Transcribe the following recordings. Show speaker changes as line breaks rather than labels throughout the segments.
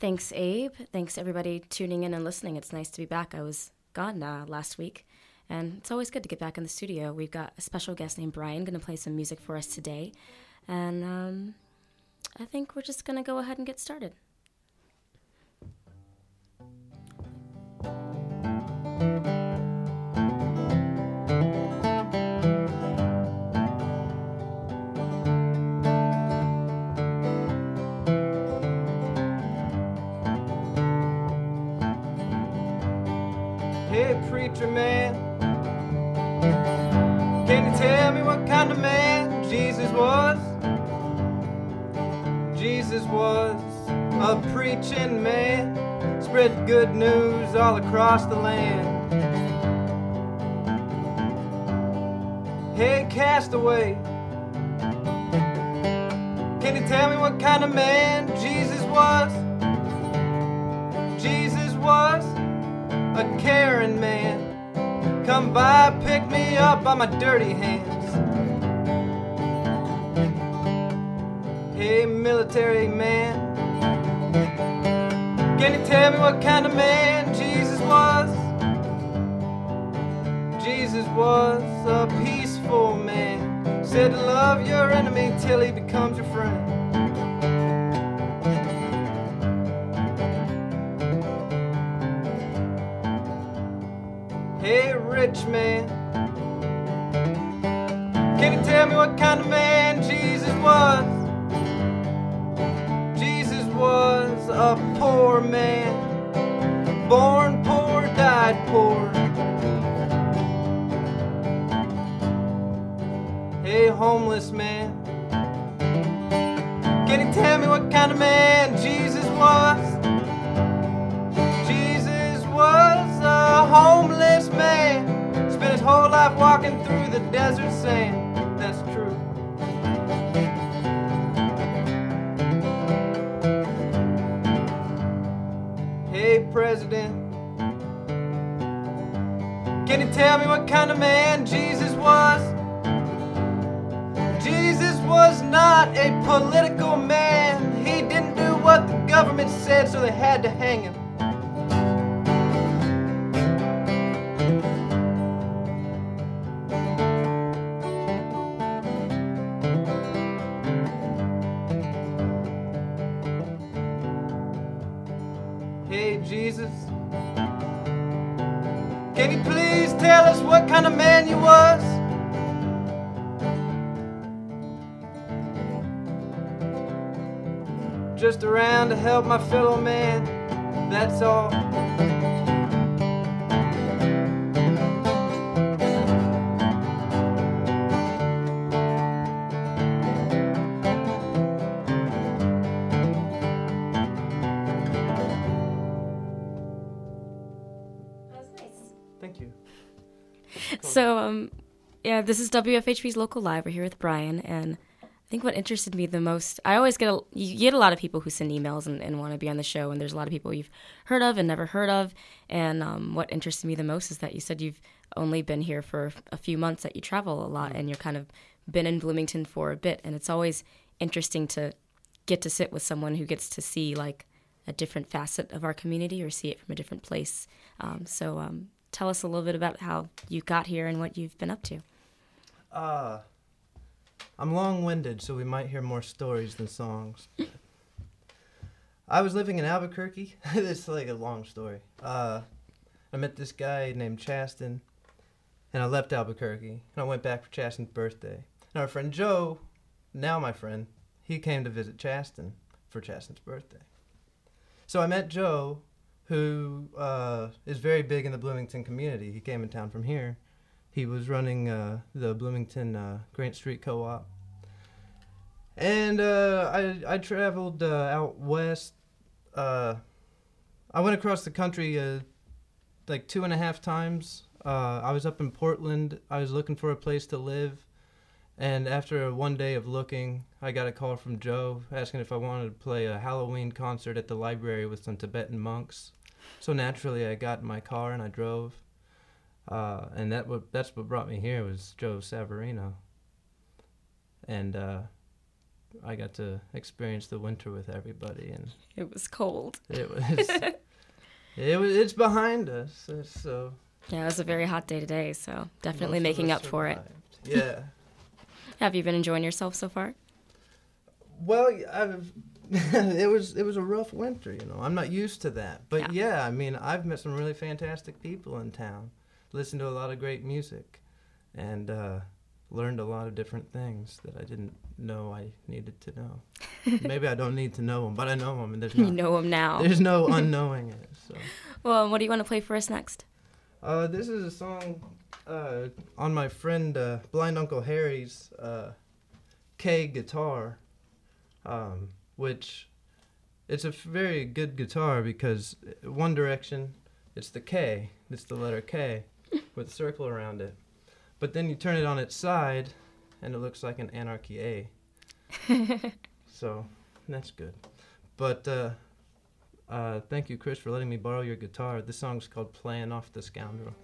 Thanks, Abe. Thanks, everybody tuning in and listening. It's nice to be back. I was gone uh, last week, and it's always good to get back in the studio. We've got a special guest named Brian going to play some music for us today, and um, I think we're just going to go ahead and get started.
Man, can you tell me what kind of man Jesus was? Jesus was a preaching man, spread good news all across the land. Hey, castaway, can you tell me what kind of man Jesus was? Jesus was a caring man. Come by, pick me up by my dirty hands. Hey, military man, can you tell me what kind of man Jesus was? Jesus was a peaceful man. Said to love your enemy till he becomes your friend. Rich man. Can you tell me what kind of man Jesus was? Jesus was a poor man. Born poor, died poor. Hey, homeless man. Can you tell me what kind of man walking through the desert sand. That's true. Hey, President. Can you tell me what kind of man Jesus was? Jesus was not a political man. He didn't do what the government said, so they had to hang him. Just around to help my fellow man, that's all. Thank you.
So, um, yeah, this is WFHB's Local Live. We're here with Brian, and think what interested me the most, I always get a, you get a lot of people who send emails and, and want to be on the show, and there's a lot of people you've heard of and never heard of. And um, what interested me the most is that you said you've only been here for a few months, that you travel a lot, and you're kind of been in Bloomington for a bit, and it's always interesting to get to sit with someone who gets to see like a different facet of our community or see it from a different place. Um, so, um, tell us a little bit about how you got here and what you've been up to.
Uh, I'm long winded, so we might hear more stories than songs. I was living in Albuquerque. this is like a long story. Uh, I met this guy named Chaston, and I left Albuquerque. And I went back for Chaston's birthday. And our friend Joe, now my friend, he came to visit Chaston for Chaston's birthday. So I met Joe, who uh, is very big in the Bloomington community. He came in town from here. He was running uh, the Bloomington uh, Grant Street Co-op, and uh, I I traveled uh, out west. Uh, I went across the country like two and a half times. I was up in Portland. I was looking for a place to live, and after one day of looking, I got a call from Joe asking if I wanted to play a Halloween concert at the library with some Tibetan monks. So naturally, I got in my car and I drove, uh, and that what that's what brought me here was Joe Savarino. And uh, I got to experience the winter with everybody, and
It was cold.
it was it was it's behind us. So
Yeah, it was a very hot day today, so definitely
most
making up for it.
Yeah.
Have you been enjoying yourself so far?
Well, I've, it was it was a rough winter, you know. I'm not used to that, but yeah. I mean, I've met some really fantastic people in town, listened to a lot of great music, and uh, learned a lot of different things that I didn't know I needed to know. Maybe I don't need to know them, but I know them, and there's
You know them now.
there's no unknowing it. So,
Well, what do you want to play for us next?
uh, this is a song uh, on my friend uh, Blind Uncle Harry's uh, K guitar, um, which it's a very good guitar because uh, One Direction, it's the K, it's the letter K with a circle around it. But then you turn it on its side and it looks like an Anarchy A. so that's good. But uh, uh, thank you, Chris, for letting me borrow your guitar. This song's called Playing Off the Scoundrel.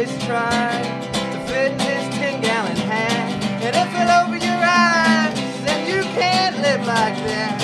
Always tried to fit in his ten gallon hat, and it fell over your eyes, and you can't live like that.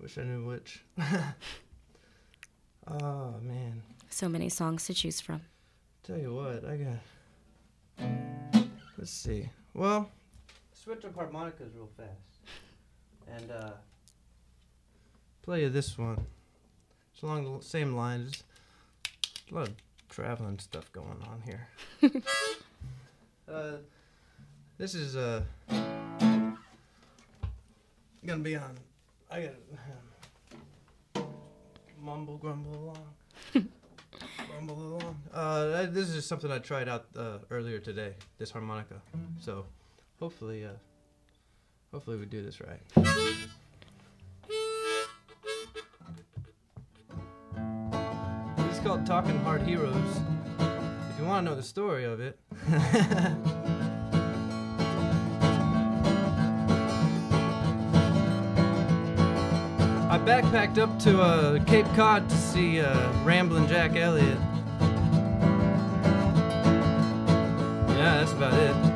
Wish I knew which. oh man.
So many songs to choose from.
Tell you what, I got. Let's see. Well, switch up harmonicas real fast, and uh, play you this one. It's along the same lines. There's a lot of traveling stuff going on here. uh, this is uh gonna be on. I gotta mumble grumble along. Rumble along. Uh, this is something I tried out uh, earlier today. This harmonica. So, hopefully, uh, hopefully we do this right. This is called Talking Hard Heroes. If you want to know the story of it. I backpacked up to uh, Cape Cod to see uh, Ramblin' Jack Elliott. Yeah, that's about it.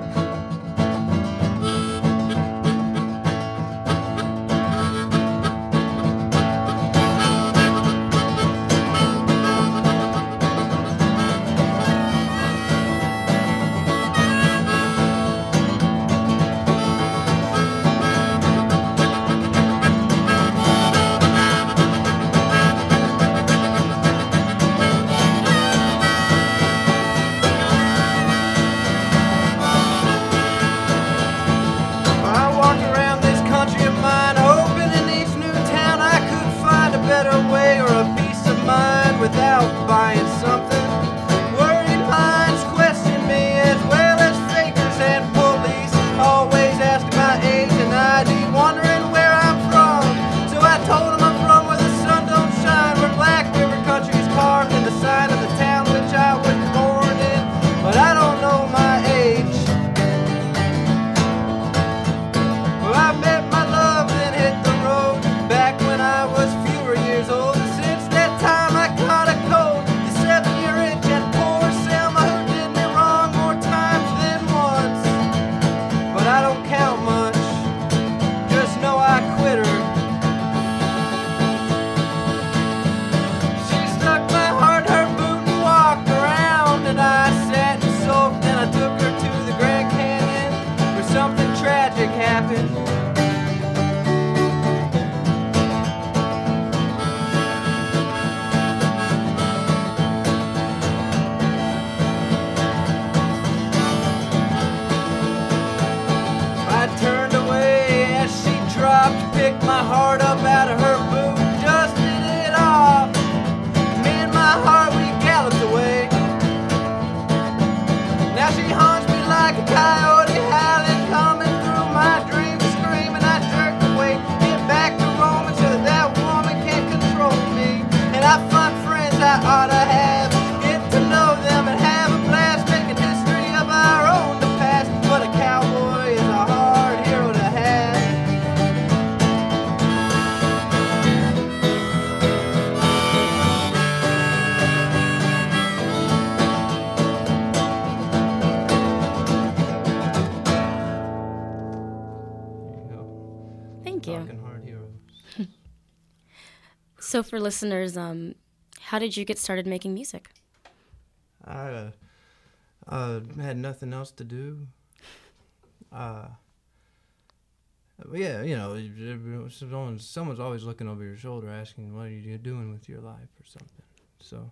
So for listeners, um, how did you get started making music?
I uh, uh, had nothing else to do. Uh, yeah, you know, someone's, someone's always looking over your shoulder asking, what are you doing with your life or something. So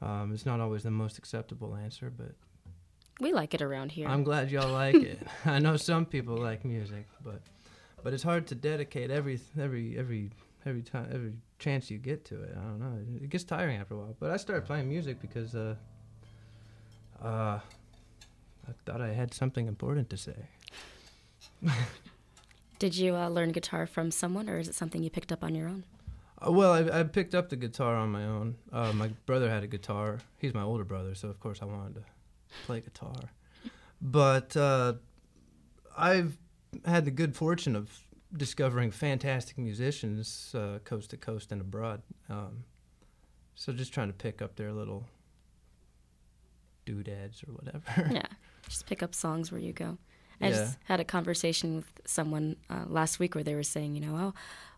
um, it's not always the most acceptable answer, but
we like it around here.
I'm glad y'all like it. I know some people like music, but but it's hard to dedicate every every every every time every chance you get to it. I don't know. It gets tiring after a while. But I started playing music because uh uh I thought I had something important to say.
Did you uh, learn guitar from someone, or is it something you picked up on your own?
Uh, well, I, I, picked up the guitar on my own. Uh, my brother had a guitar. He's my older brother, so of course I wanted to play guitar. But uh, I've had the good fortune of discovering fantastic musicians uh, coast to coast and abroad. Um, so just trying to pick up their little doodads or whatever.
yeah, just pick up songs where you go. I yeah. just had a conversation with someone uh, last week where they were saying, you know, oh,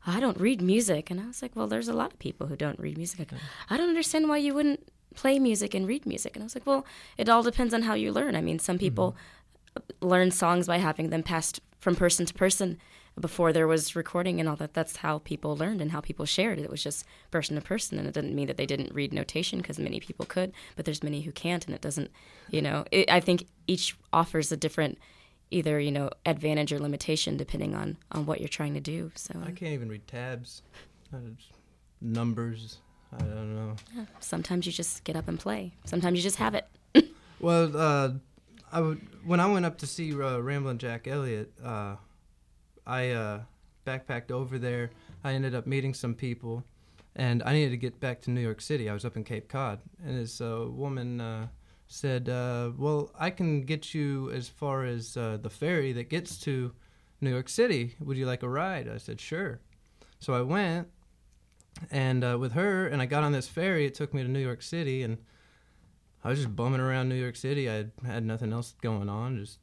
I don't read music. And I was like, well, there's a lot of people who don't read music. Like, I don't understand why you wouldn't play music and read music. And I was like, well, it all depends on how you learn. I mean, some people mm-hmm. learn songs by having them passed from person to person before there was recording and all that. That's how people learned and how people shared. It was just person to person, and it didn't mean that they didn't read notation because many people could, but there's many who can't, and it doesn't. You know, it, I think each offers a different either you know advantage or limitation depending on on what you're trying to do. So
I can't even read tabs, numbers. I don't know.
Yeah, sometimes you just get up and play. Sometimes you just have it.
well, uh, I would when I went up to see uh, Ramblin' Jack Elliott. Uh, I uh, backpacked over there. I ended up meeting some people, and I needed to get back to New York City. I was up in Cape Cod, and this uh, woman uh, said, uh, "Well, I can get you as far as uh, the ferry that gets to New York City. Would you like a ride?" I said, "Sure." So I went, and uh, with her, and I got on this ferry. It took me to New York City, and I was just bumming around New York City. I had nothing else going on, just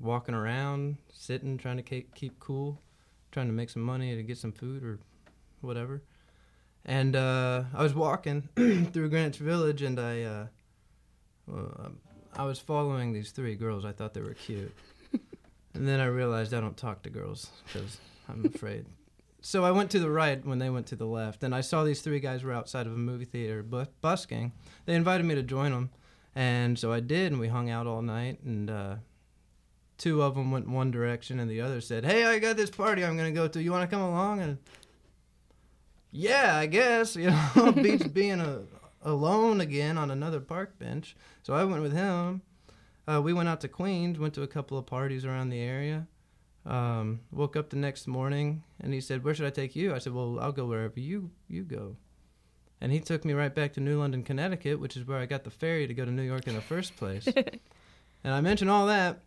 walking around, sitting, trying to keep, keep cool, trying to make some money to get some food or whatever. And uh, I was walking through Greenwich Village, and I, uh, well, I was following these three girls. I thought they were cute, and then I realized I don't talk to girls because I'm afraid. so I went to the right when they went to the left, and I saw these three guys were outside of a movie theater busking. They invited me to join them, and so I did, and we hung out all night, and uh, two of them went one direction and the other said, "Hey, I got this party I'm gonna go to. You want to come along?" And yeah, I guess you know beats being a, alone again on another park bench. So I went with him. Uh, we went out to Queens, went to a couple of parties around the area. Um, woke up the next morning and he said, "Where should I take you?" I said, "Well, I'll go wherever you you go." And he took me right back to New London, Connecticut, which is where I got the ferry to go to New York in the first place. and I mentioned all that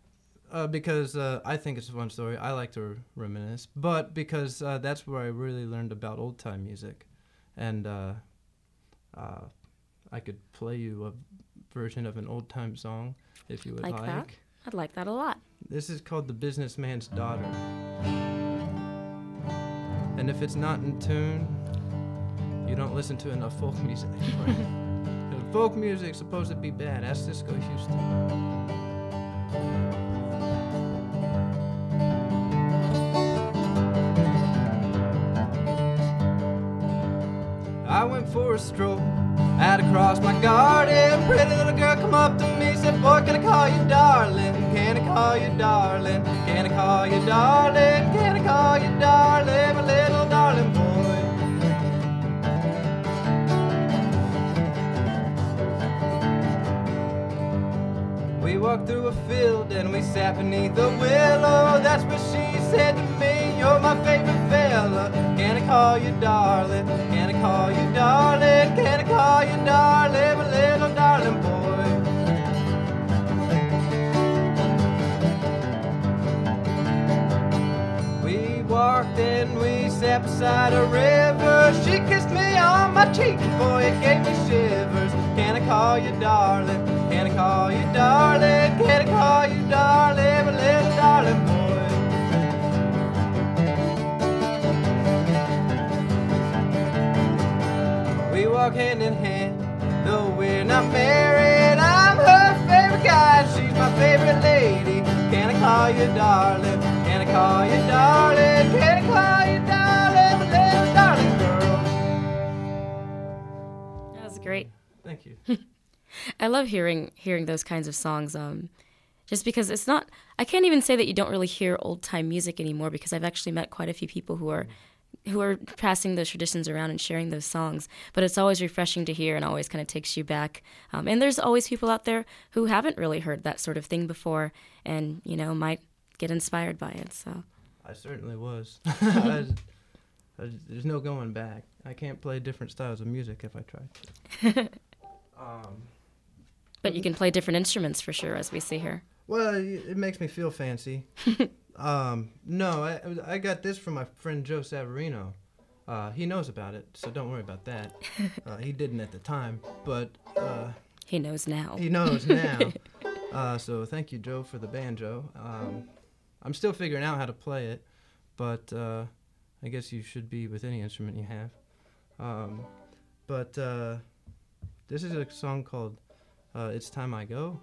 uh, because uh, I think it's a fun story. I like to reminisce, but because uh, that's where I really learned about old time music, and uh, uh, I could play you a version of an old time song if you would like.
Like that? I'd like that a lot.
This is called "The Businessman's Daughter," and if it's not in tune, you don't listen to enough folk music. folk music's supposed to be bad. Ask Cisco Houston. I went for a stroll out across my garden. Pretty little girl come up to me, said, Boy, can I call you darling? Can I call you darling? Can I call you darling? Can I call you darling? My little darling boy. We walked through a field and we sat beneath a willow. That's what she said to me. You're my favorite fella. Can I call you darling? Can I call you are little darling boy. We walked and we stepped beside a river. She kissed me on my cheek, boy, it gave me shivers. Can I call you darling? Can I call you darling? Can I call you darling, my little darling boy? We walk hand in hand when I'm married. I'm her favorite guy, she's my favorite lady. Can
I
call you darling? Can I call you darling? Can I call you darling, my little darling girl?
That was great.
Thank you.
I love hearing hearing those kinds of songs. Um, just because it's not, I can't even say that you don't really hear old time music anymore because I've actually met quite a few people who are. Mm-hmm who are passing those traditions around and sharing those songs. But it's always refreshing to hear and always kind of takes you back. Um, and there's always people out there who haven't really heard that sort of thing before and, you know, might get inspired by it. So
I certainly was. I, I, there's no going back. I can't play different styles of music if I tried. um,
but you can play different instruments for sure, as we see here.
Well, it makes me feel fancy. Um, no, I, I got this from my friend Joe Savarino. Uh, he knows about it, so don't worry about that. Uh, he didn't at the time, but uh,
he knows now.
He knows now. Uh, so thank you, Joe, for the banjo. Um, I'm still figuring out how to play it, but uh, I guess you should be with any instrument you have. Um, but uh, this is a song called "It's Time I Go."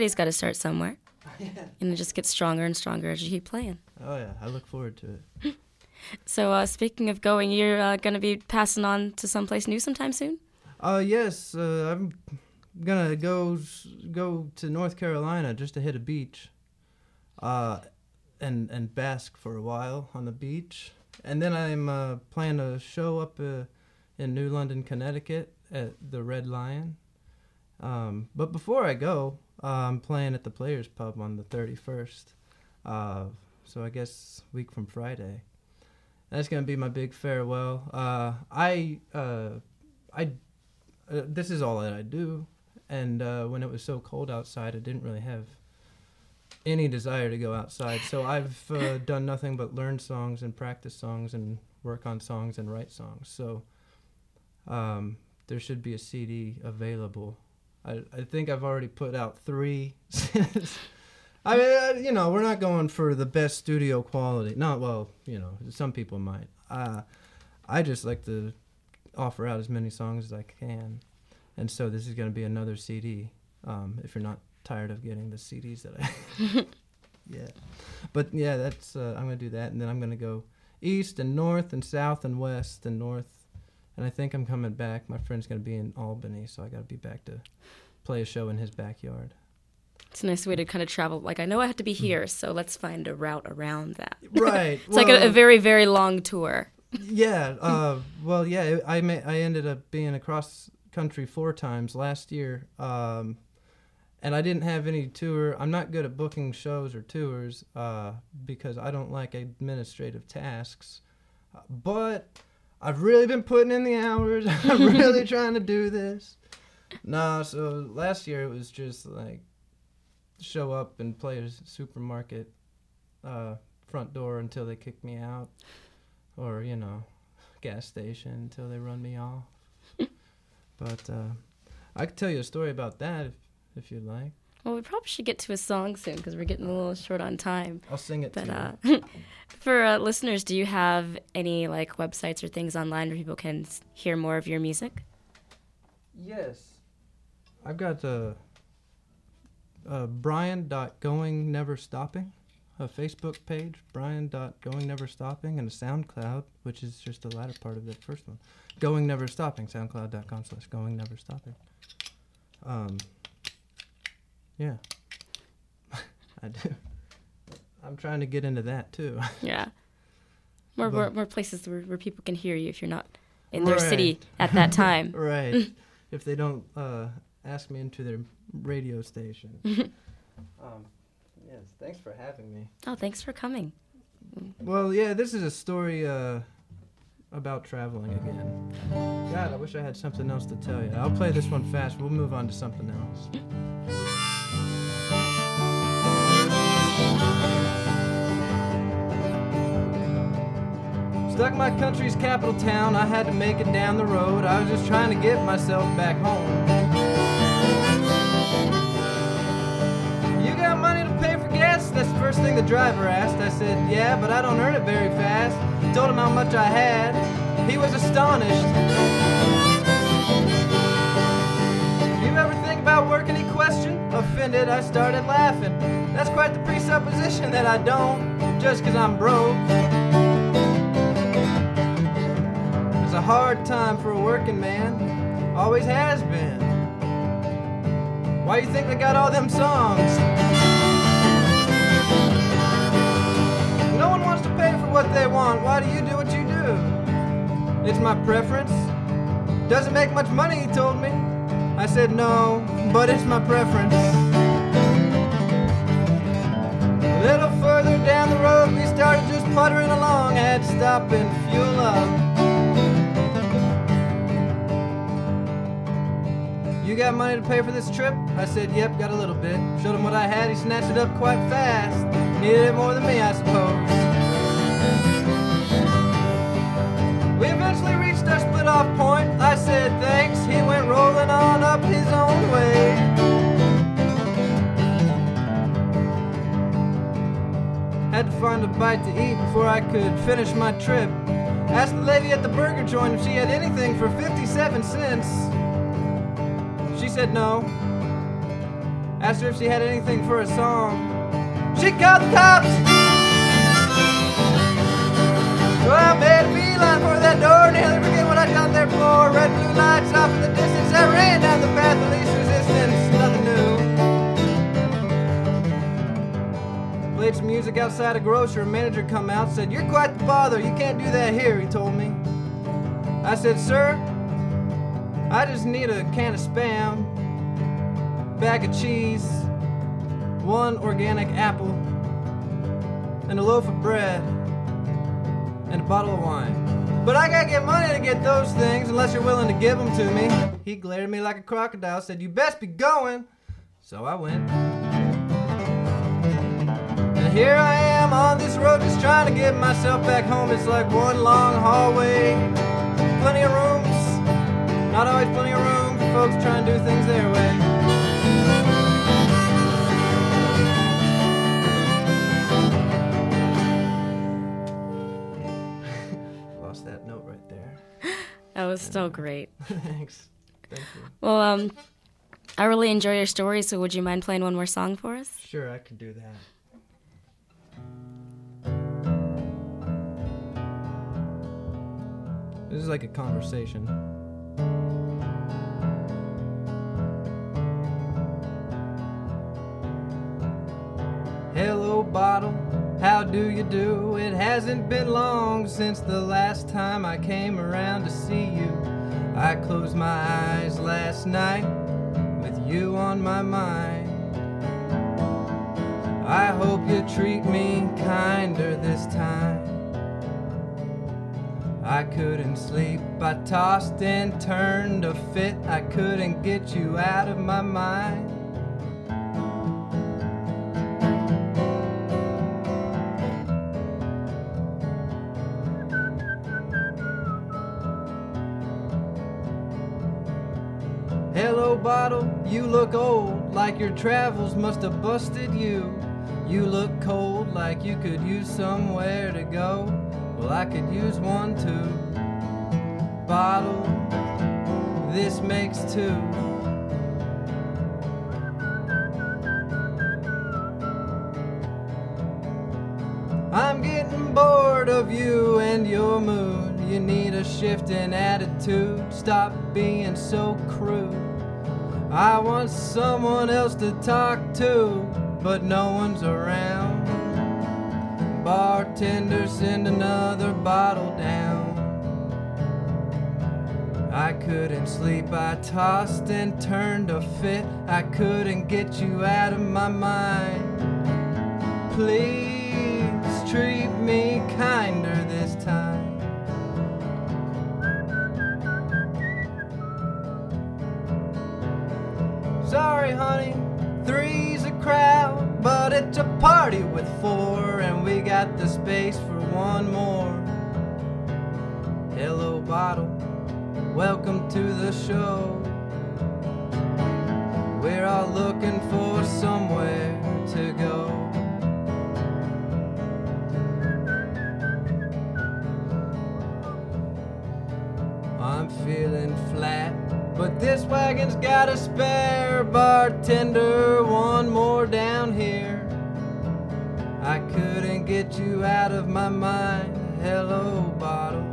Everybody's got to start somewhere. yeah. And it just gets stronger and stronger as you keep playing.
Oh, yeah. I look forward to it.
so, uh, speaking of going, you're uh, going to be passing on to someplace new sometime soon?
Uh, yes. Uh, I'm going to go go to North Carolina just to hit a beach uh, and, and bask for a while on the beach. And then I'm uh, planning a show up uh, in New London, Connecticut at the Red Lion. Um, but before I go, uh, I'm playing at the Players Pub on the 31st. Uh, so I guess week from Friday. That's gonna be my big farewell. Uh, I uh, I uh, this is all that I do, and uh, when it was so cold outside, I didn't really have any desire to go outside. So I've done nothing but learn songs and practice songs and work on songs and write songs. So um, there should be a CD available I, I think I've already put out three. I mean, you know, we're not going for the best studio quality. Not well, you know, some people might. Uh, I just like to offer out as many songs as I can, and so this is going to be another CD. Um, if you're not tired of getting the CDs that I, yeah, but yeah, that's uh, I'm going to do that, and then I'm going to go east and north and south and west and north and I think I'm coming back. My friend's gonna be in Albany, so I gotta be back to play a show in his backyard.
It's a nice way to kind of travel. Like I know I have to be here, so let's find a route around that.
Right.
it's well, like a, a, very very long tour.
yeah. Uh, well, yeah. I may, I ended up being across country four times last year, um, and I didn't have any tour. I'm not good at booking shows or tours uh, because I don't like administrative tasks, but I've really been putting in the hours. I'm really trying to do this. Nah, so last year it was just like show up and play at a supermarket uh, front door until they kick me out, or you know, gas station until they run me off. but uh, I could tell you a story about that if, if you'd like.
Well, we probably should get to a song soon because we're getting a little short on time.
I'll sing it.
But uh, for uh, listeners, do you have any like websites or things online where people can hear more of your music?
Yes. I've got uh, uh, Brian.going never stopping, a Facebook page, Brian.going never stopping, and a SoundCloud, which is just the latter part of the first one. Going never stopping, soundcloud.com slash going never stopping. Um, yeah. I do. I'm trying to get into that too.
Yeah, more
But-
more, more places where, where people can hear you if you're not in their
Right.
city at that time.
right. if they don't uh, ask me into their radio station. um, yes, thanks for having me.
oh, thanks for coming.
Well, yeah, this is a story uh, about traveling again. God, I wish I had something else to tell you. I'll play this one fast. We'll move on to something else. Stuck my country's capital town, I had to make it down the road. I was just trying to get myself back home. You got money to pay for gas? That's the first thing the driver asked. I said, Yeah, but I don't earn it very fast. Told him how much I had. He was astonished. You ever think about working? He questioned. Offended, I started laughing. That's quite the presupposition that I don't, just 'cause I'm broke. Hard time for a working man. Always has been. Why you think they got all them songs? No one wants to pay for what they want. Why do you do what you do? It's my preference. Doesn't make much money, he told me. I said no, but it's my preference. A little further down the road, we started just puttering along. Had to stop and fuel up. You got money to pay for this trip? I said, Yep, got a little bit. Showed him what I had, he snatched it up quite fast. Needed it more than me, I suppose. We eventually reached our split off point. I said thanks, he went rolling on up his own way. Had to find a bite to eat before I could finish my trip. Asked the lady at the burger joint if she had anything for 57 cents. Said no. Asked her if she had anything for a song. She called the cops! So I made a beeline for that door, nearly forget what I got there for. Red blue lights off in the distance, I ran down the path of least resistance. Nothing new. Played some music outside a grocer. A manager come out, said, "You're quite the bother. You can't do that here." He told me. I said, "Sir, I just need a can of spam, bag of cheese, one organic apple, and a loaf of bread." and a bottle of wine. But I gotta get money to get those things unless you're willing to give them to me. He glared at me like a crocodile, said, You best be going. So I went. And here I am on this road just trying to get myself back home. It's like one long hallway. Plenty of rooms. Not always plenty of room for folks trying to do things their way.
So great.
Thanks. Thank you.
Well, um, I really enjoy your story. So would you mind playing one more song for us?
Sure, I could do that. This is like a conversation. Hello, bottle. How do you do? It hasn't been long since the last time I came around to see you. I closed my eyes last night with you on my mind. I hope you treat me kinder this time. I couldn't sleep, I tossed and turned a fit. I couldn't get you out of my mind. You look old, like your travels must have busted you. You look cold, like you could use somewhere to go. Well, I could use one too. Bottle, this makes two. I'm getting bored of you and your mood. You need a shift in attitude. Stop being so crude. I want someone else to talk to, but no one's around. Bartender, send another bottle down. I couldn't sleep, I tossed and turned a fit. I couldn't get you out of my mind. Please it's a party with four, and we got the space for one more. Hello, bottle, welcome to the show. We're all looking for somewhere to go. I'm feeling flat, but this wagon's got a spare bartender, one more down here. Out of my mind. Hello, bottle.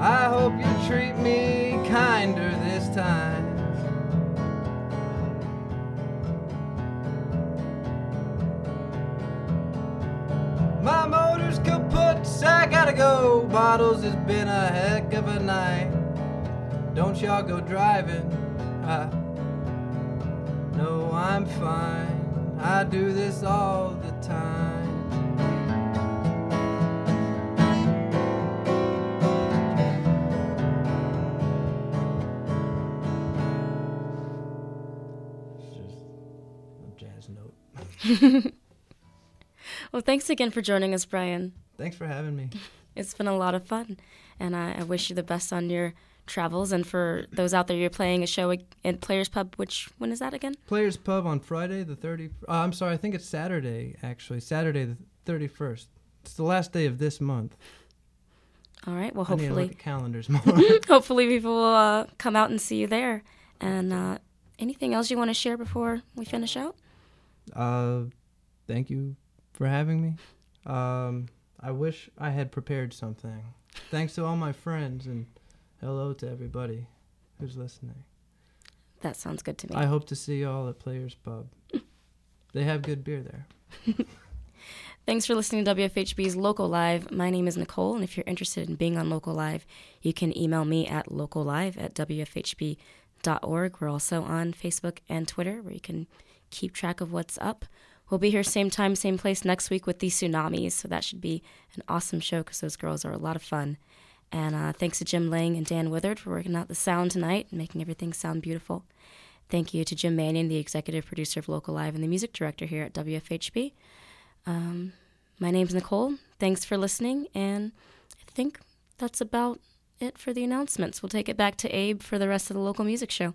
I hope you treat me kinder this time. My motor's kaput, so I gotta go. Bottles, it's been a heck of a night. Don't y'all go driving. I, no, I'm fine. I do this all the time.
Well, thanks again for joining us, Brian.
Thanks for having me.
It's been a lot of fun, and I, I wish you the best on your travels. And for those out there, you're playing a show at Players Pub. Which when is that again?
Players Pub on Friday the 30. Uh, I'm sorry, I think it's Saturday actually. Saturday the 31st. It's the last day of this month.
All right. Well,
I need to
hopefully,
calendars more.
hopefully people will uh, come out and see you there. And uh, anything else you want to share before we finish out?
Uh, thank you for having me. Um, I wish I had prepared something. Thanks to all my friends and hello to everybody who's listening.
That sounds good to me.
I hope to see you all at Players Pub. They have good beer there.
Thanks for listening to WFHB's Local Live. My name is Nichole, and if you're interested in being on Local Live, you can email me at locallive at wfhb.org. We're also on Facebook and Twitter, where you can keep track of what's up. We'll be here same time, same place next week with the Tsunamis, so that should be an awesome show because those girls are a lot of fun. And uh, thanks to Jim Lang and Dan Withered for working out the sound tonight and making everything sound beautiful. Thank you to Jim Manion, the executive producer of Local Live and the music director here at WFHB. Um, my name's Nichole. Thanks for listening, and I think that's about it for the announcements. We'll take it back to Abe for the rest of the local music show.